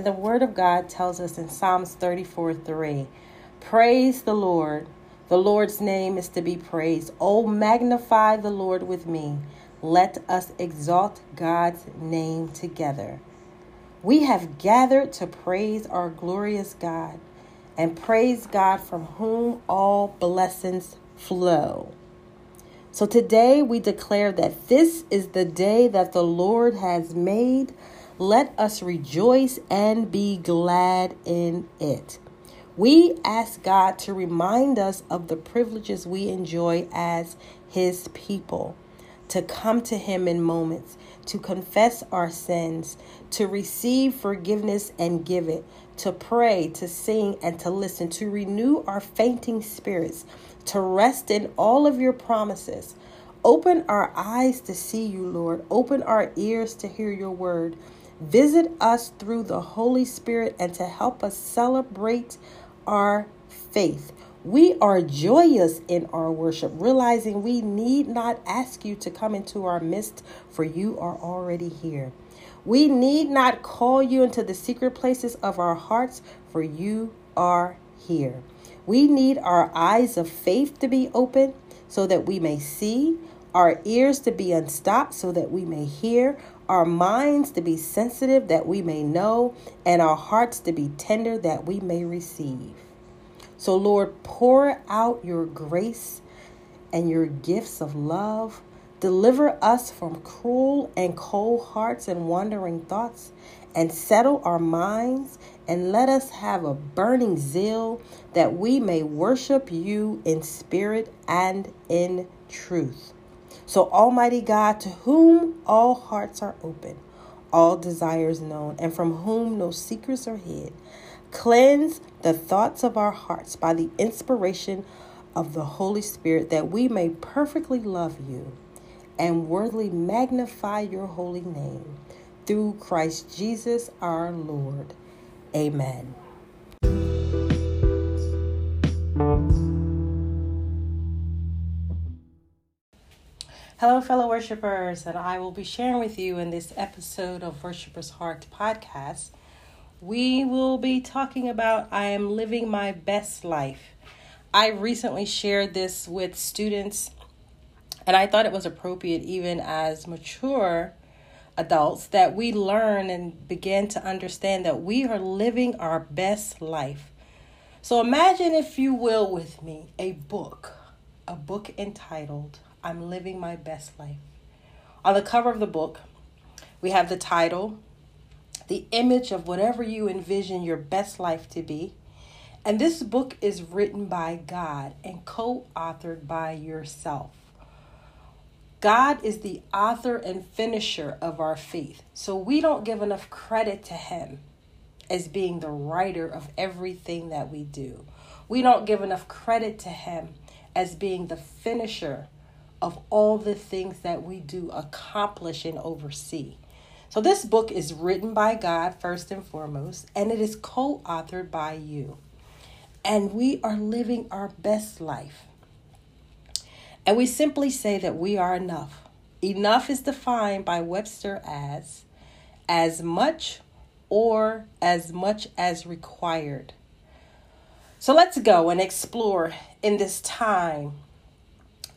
And the Word of God tells us in Psalms 34 3 Praise the Lord. The Lord's name is to be praised. Oh, magnify the Lord with me. Let us exalt God's name together. We have gathered to praise our glorious God and praise God from whom all blessings flow. So today we declare that this is the day that the Lord has made. Let us rejoice and be glad in it. We ask God to remind us of the privileges we enjoy as His people, to come to Him in moments, to confess our sins, to receive forgiveness and give it, to pray, to sing, and to listen, to renew our fainting spirits, to rest in all of your promises. Open our eyes to see you, Lord. Open our ears to hear your word. Visit us through the Holy Spirit and to help us celebrate our faith. We are joyous in our worship, realizing we need not ask you to come into our midst, for you are already here. We need not call you into the secret places of our hearts, for you are here. We need our eyes of faith to be open so that we may see, our ears to be unstopped so that we may hear, our minds to be sensitive that we may know, and our hearts to be tender that we may receive. So, Lord, pour out your grace and your gifts of love. Deliver us from cruel and cold hearts and wandering thoughts, and settle our minds, and let us have a burning zeal that we may worship you in spirit and in truth. So, Almighty God, to whom all hearts are open, all desires known, and from whom no secrets are hid, Cleanse the thoughts of our hearts by the inspiration of the Holy Spirit that we may perfectly love you and worthily magnify your holy name through Christ Jesus our Lord. Amen. Hello, fellow worshipers, and I will be sharing with you in this episode of Worshipers Heart podcast we will be talking about I am living my best life. I recently shared this with students, and I thought it was appropriate, even as mature adults, that we learn and begin to understand that we are living our best life. So imagine, if you will, with me, a book, a book entitled I'm Living My Best Life. On the cover of the book, we have the title, the image of whatever you envision your best life to be. And this book is written by God and co authored by yourself. God is the author and finisher of our faith. So we don't give enough credit to Him as being the writer of everything that we do. We don't give enough credit to Him as being the finisher of all the things that we do accomplish and oversee. So, this book is written by God first and foremost, and it is co authored by you. And we are living our best life. And we simply say that we are enough. Enough is defined by Webster as as much or as much as required. So let's go and explore in this time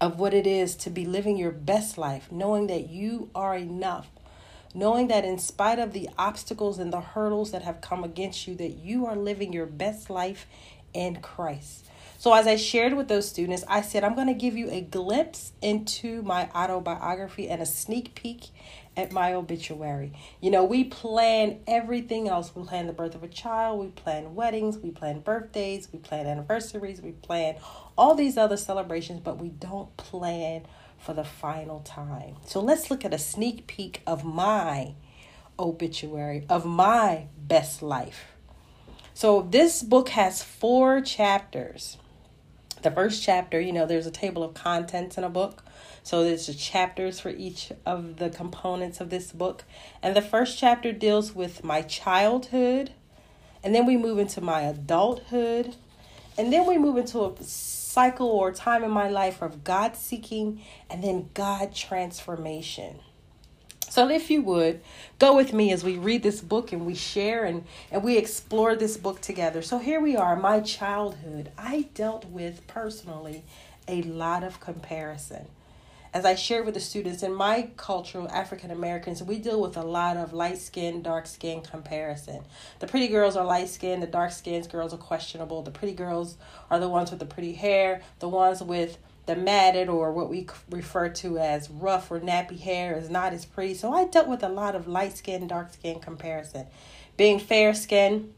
of what it is to be living your best life, knowing that you are enough knowing that in spite of the obstacles and the hurdles that have come against you, that you are living your best life in Christ. So, as I shared with those students, I said, I'm going to give you a glimpse into my autobiography and a sneak peek at my obituary. You know, we plan everything else. We plan the birth of a child, we plan weddings, we plan birthdays, we plan anniversaries, we plan all these other celebrations, but we don't plan for the final time. So let's look at a sneak peek of my obituary, of my best life. So this book has four chapters. The first chapter, you know, there's a table of contents in a book. So there's the chapters for each of the components of this book. And the first chapter deals with my childhood. And then we move into my adulthood. And then we move into a cycle or time in my life of God seeking and then God transformation. So if you would, go with me as we read this book and we share and, and we explore this book together. So here we are, my childhood. I dealt with personally a lot of comparison. As I shared with the students in my culture, African Americans, we deal with a lot of light skin, dark skin comparison. The pretty girls are light skinned, the dark skinned girls are questionable. The pretty girls are the ones with the pretty hair, the ones with the matted or what we refer to as rough or nappy hair is not as pretty. So I dealt with a lot of light skin, dark skin comparison. Being fair skinned,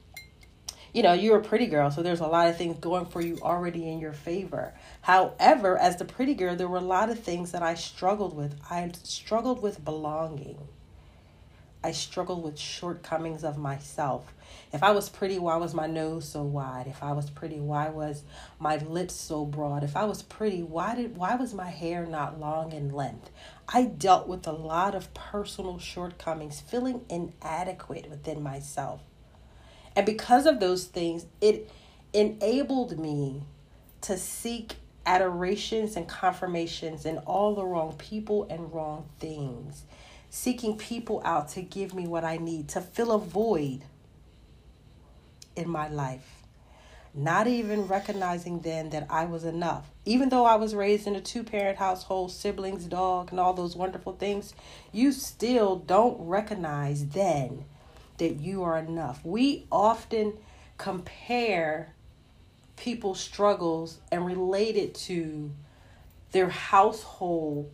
you know, you're a pretty girl, so there's a lot of things going for you already in your favor. However, as the pretty girl, there were a lot of things that I struggled with. I struggled with belonging. I struggled with shortcomings of myself. If I was pretty, why was my nose so wide? If I was pretty, why was my lips so broad? If I was pretty, why did why was my hair not long in length? I dealt with a lot of personal shortcomings, feeling inadequate within myself. And because of those things, it enabled me to seek adorations and confirmations in all the wrong people and wrong things. Seeking people out to give me what I need, to fill a void in my life. Not even recognizing then that I was enough. Even though I was raised in a two parent household, siblings, dog, and all those wonderful things, you still don't recognize then that you are enough. We often compare people's struggles and relate it to their household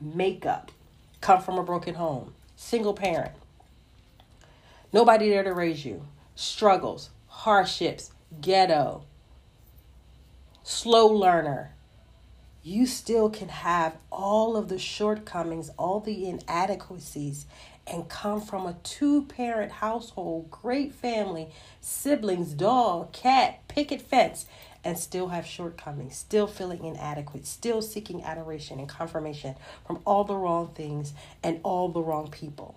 makeup. Come from a broken home, single parent, nobody there to raise you. Struggles, hardships, ghetto, slow learner, you still can have all of the shortcomings, all the inadequacies, and come from a two parent household, great family, siblings, dog, cat, picket fence, and still have shortcomings, still feeling inadequate, still seeking adoration and confirmation from all the wrong things and all the wrong people.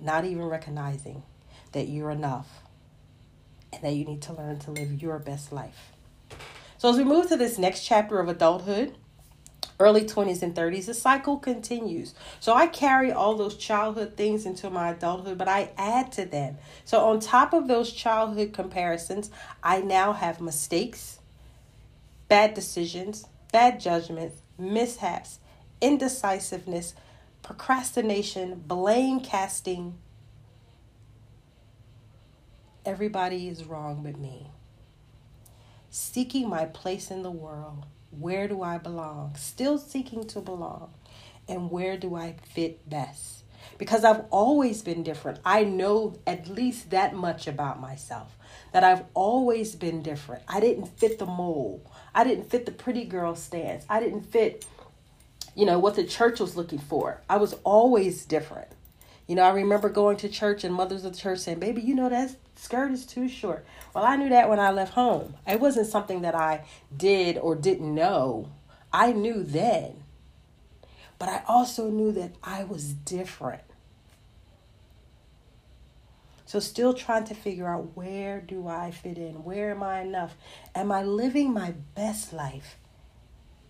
Not even recognizing that you're enough and that you need to learn to live your best life. So, as we move to this next chapter of adulthood, early 20s and 30s, the cycle continues. So, I carry all those childhood things into my adulthood, but I add to them. So, on top of those childhood comparisons, I now have mistakes, bad decisions, bad judgments, mishaps, indecisiveness, procrastination, blame casting, Everybody is wrong but me. Seeking my place in the world. Where do I belong? Still seeking to belong. And where do I fit best? Because I've always been different. I know at least that much about myself that I've always been different. I didn't fit the mold. I didn't fit the pretty girl stance. I didn't fit, you know, what the church was looking for. I was always different. You know, I remember going to church and mothers of the church saying, Baby, you know that skirt is too short. Well, I knew that when I left home. It wasn't something that I did or didn't know. I knew then. But I also knew that I was different. So, still trying to figure out where do I fit in? Where am I enough? Am I living my best life?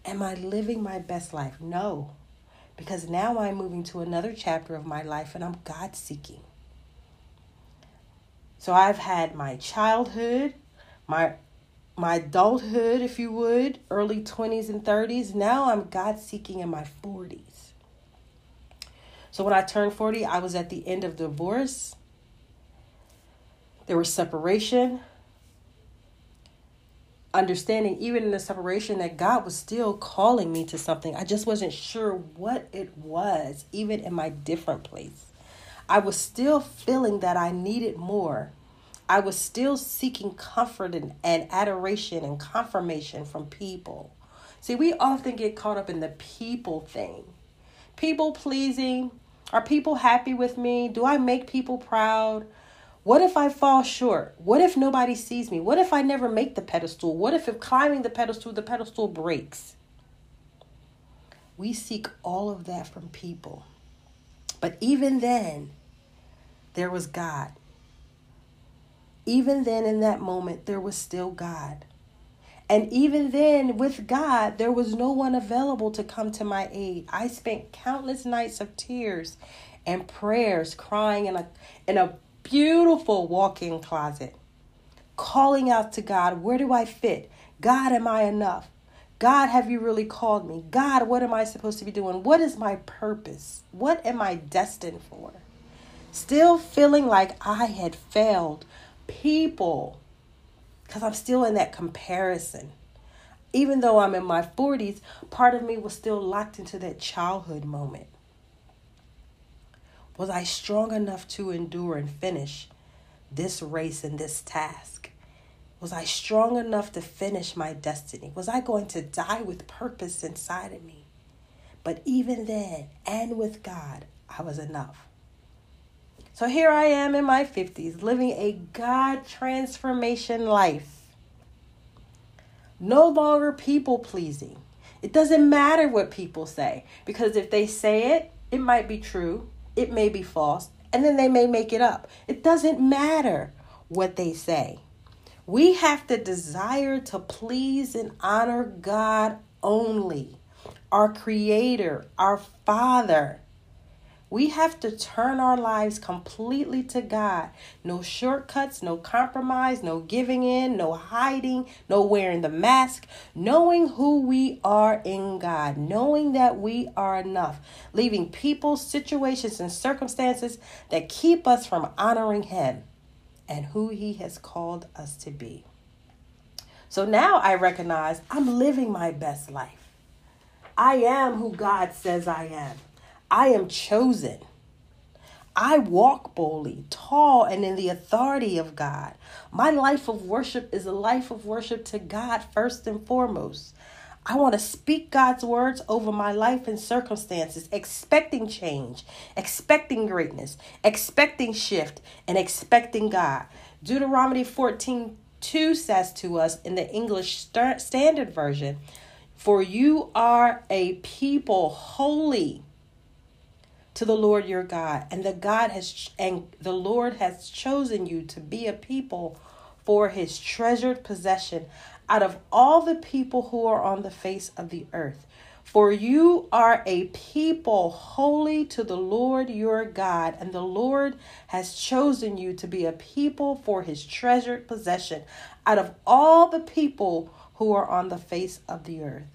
Am I living my best life? No because now I'm moving to another chapter of my life and I'm God seeking. So I've had my childhood, my my adulthood, if you would, early 20s and 30s. Now I'm God seeking in my 40s. So when I turned 40, I was at the end of divorce. There was separation understanding even in the separation that God was still calling me to something. I just wasn't sure what it was, even in my different place. I was still feeling that I needed more. I was still seeking comfort and, and adoration and confirmation from people. See, we often get caught up in the people thing. People pleasing. Are people happy with me? Do I make people proud? What if I fall short? What if nobody sees me? What if I never make the pedestal? What if, if climbing the pedestal, the pedestal breaks? We seek all of that from people. But even then, there was God. Even then, in that moment, there was still God. And even then, with God, there was no one available to come to my aid. I spent countless nights of tears and prayers crying in a, in a beautiful walk in closet, calling out to God, Where do I fit? God, am I enough? God, have you really called me? God, what am I supposed to be doing? What is my purpose? What am I destined for? Still feeling like I had failed people because I'm still in that comparison. Even though I'm in my 40s, part of me was still locked into that childhood moment. Was I strong enough to endure and finish this race and this task? Was I strong enough to finish my destiny? Was I going to die with purpose inside of me? But even then, and with God, I was enough. So here I am in my 50s, living a God transformation life. No longer people pleasing. It doesn't matter what people say, because if they say it, it might be true, it may be false, and then they may make it up. It doesn't matter what they say. We have to desire to please and honor God only, our Creator, our Father. We have to turn our lives completely to God. No shortcuts, no compromise, no giving in, no hiding, no wearing the mask. Knowing who we are in God, knowing that we are enough, leaving people, situations, and circumstances that keep us from honoring Him and who He has called us to be. So now I recognize I'm living my best life. I am who God says I am. I am chosen. I walk boldly, tall, and in the authority of God. My life of worship is a life of worship to God first and foremost. I want to speak God's words over my life and circumstances, expecting change, expecting greatness, expecting shift, and expecting God. Deuteronomy 14 2 says to us in the English Standard Version, For you are a people holy to the Lord your God, and the God has and the Lord has chosen you to be a people for his treasured possession out of all the people who are on the face of the earth. For you are a people holy to the Lord your God, and the Lord has chosen you to be a people for his treasured possession out of all the people who are on the face of the earth.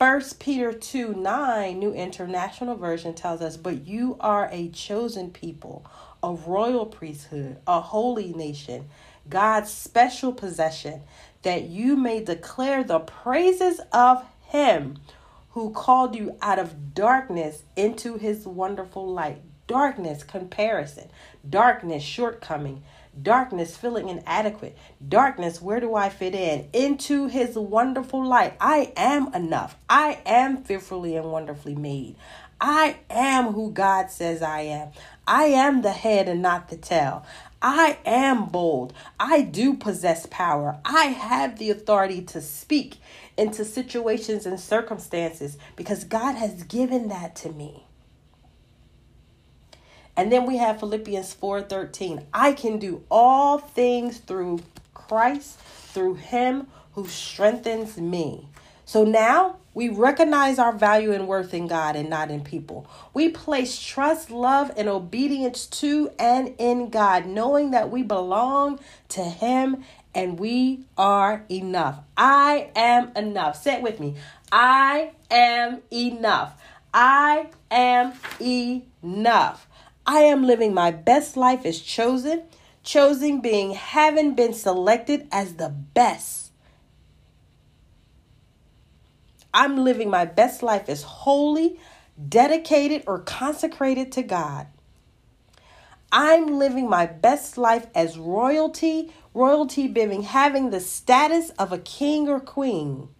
First Peter 2 9, New International Version tells us, But you are a chosen people, a royal priesthood, a holy nation, God's special possession, that you may declare the praises of Him who called you out of darkness into His wonderful light. Darkness, comparison, darkness, shortcoming darkness, feeling inadequate, darkness, where do I fit in? Into his wonderful light. I am enough. I am fearfully and wonderfully made. I am who God says I am. I am the head and not the tail. I am bold. I do possess power. I have the authority to speak into situations and circumstances because God has given that to me. And then we have Philippians 4:13. I can do all things through Christ, through him who strengthens me. So now we recognize our value and worth in God and not in people. We place trust, love, and obedience to and in God, knowing that we belong to Him and we are enough. I am enough. Say it with me. I am enough. I am enough. I am living my best life as chosen, chosen being having been selected as the best. I'm living my best life as holy, dedicated, or consecrated to God. I'm living my best life as royalty, royalty being having the status of a king or queen.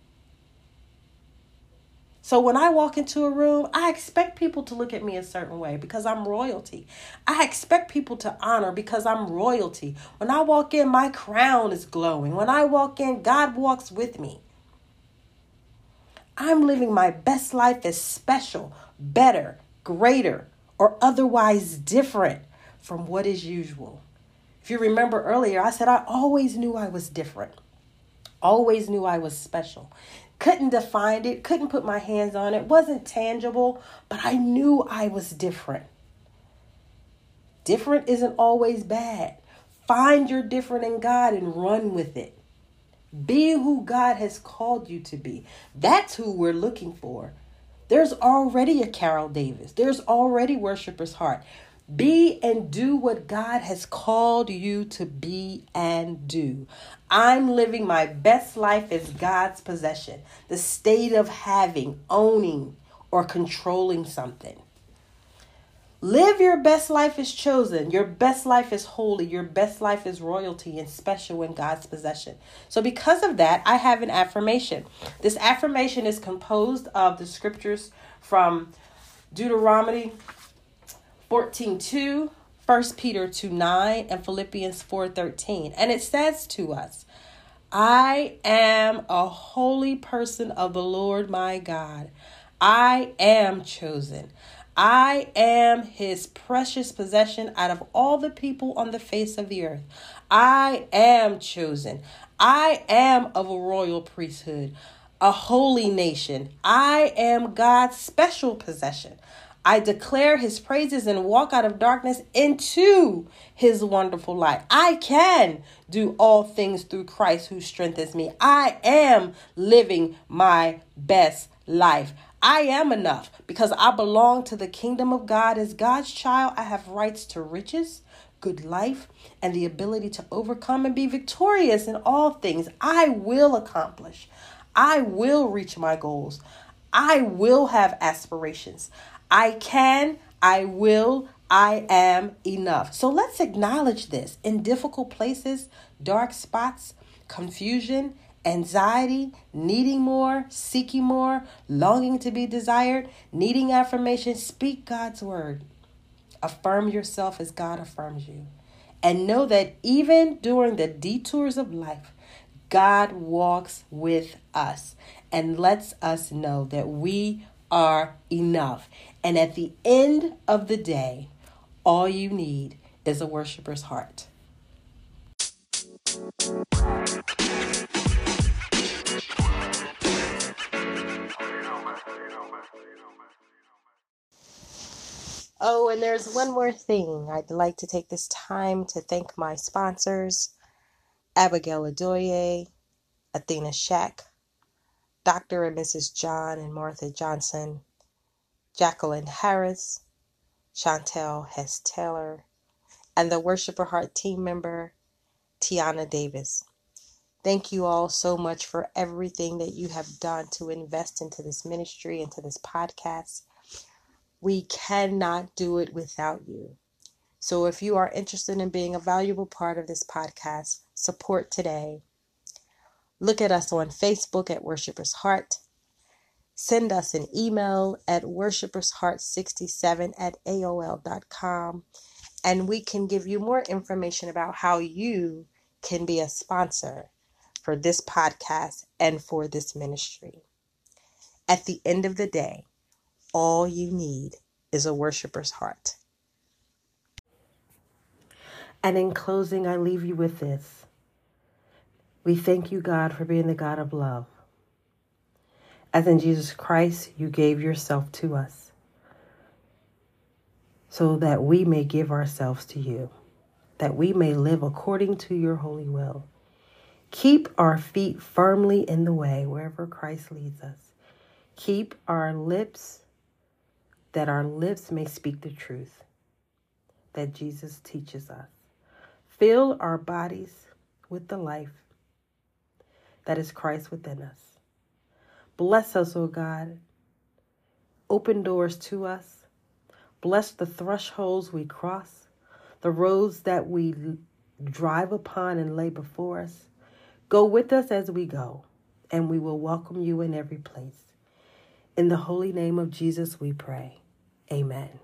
So when I walk into a room, I expect people to look at me a certain way because I'm royalty. I expect people to honor because I'm royalty. When I walk in, my crown is glowing. When I walk in, God walks with me. I'm living my best life as special, better, greater, or otherwise different from what is usual. If you remember earlier, I said I always knew I was different. Always knew I was special. Couldn't define it, couldn't put my hands on it, wasn't tangible, but I knew I was different. Different isn't always bad. Find your different in God and run with it. Be who God has called you to be. That's who we're looking for. There's already a Carol Davis. There's already Worshipper's Heart. Be and do what God has called you to be and do. I'm living my best life as God's possession, the state of having, owning, or controlling something. Live your best life is chosen. Your best life is holy. Your best life is royalty and special in God's possession. So, because of that, I have an affirmation. This affirmation is composed of the scriptures from Deuteronomy 14 2, 1 Peter 2 9, and Philippians 4 13. And it says to us, I am a holy person of the Lord my God. I am chosen. I am his precious possession out of all the people on the face of the earth. I am chosen. I am of a royal priesthood, a holy nation. I am God's special possession. I declare his praises and walk out of darkness into his wonderful light. I can do all things through Christ who strengthens me. I am living my best life. I am enough because I belong to the kingdom of God. As God's child, I have rights to riches, good life, and the ability to overcome and be victorious in all things. I will accomplish. I will reach my goals. I will have aspirations. I can, I will, I am enough. So let's acknowledge this in difficult places, dark spots, confusion, anxiety, needing more, seeking more, longing to be desired, needing affirmation, speak God's word. Affirm yourself as God affirms you. And know that even during the detours of life, God walks with us and lets us know that we are enough. And at the end of the day, all you need is a worshiper's heart. Oh, and there's one more thing. I'd like to take this time to thank my sponsors Abigail Adoye, Athena Shack, Dr. and Mrs. John and Martha Johnson, Jacqueline Harris, Chantel Hess Taylor, and the Worshiper Heart team member, Tiana Davis. Thank you all so much for everything that you have done to invest into this ministry, into this podcast. We cannot do it without you. So if you are interested in being a valuable part of this podcast, support today. Look at us on Facebook at Worshipers Heart. Send us an email at worshipersheart67 at AOL.com and we can give you more information about how you can be a sponsor for this podcast and for this ministry. At the end of the day, all you need is a worshiper's heart. And in closing, I leave you with this. We thank you, God, for being the God of love. As in Jesus Christ, you gave yourself to us so that we may give ourselves to you, that we may live according to your holy will. Keep our feet firmly in the way wherever Christ leads us. Keep our lips that our lips may speak the truth that Jesus teaches us. Fill our bodies with the life that is Christ within us. Bless us, O God. Open doors to us. Bless the thresholds we cross, the roads that we drive upon and lay before us. Go with us as we go, and we will welcome you in every place. In the holy name of Jesus, we pray. Amen.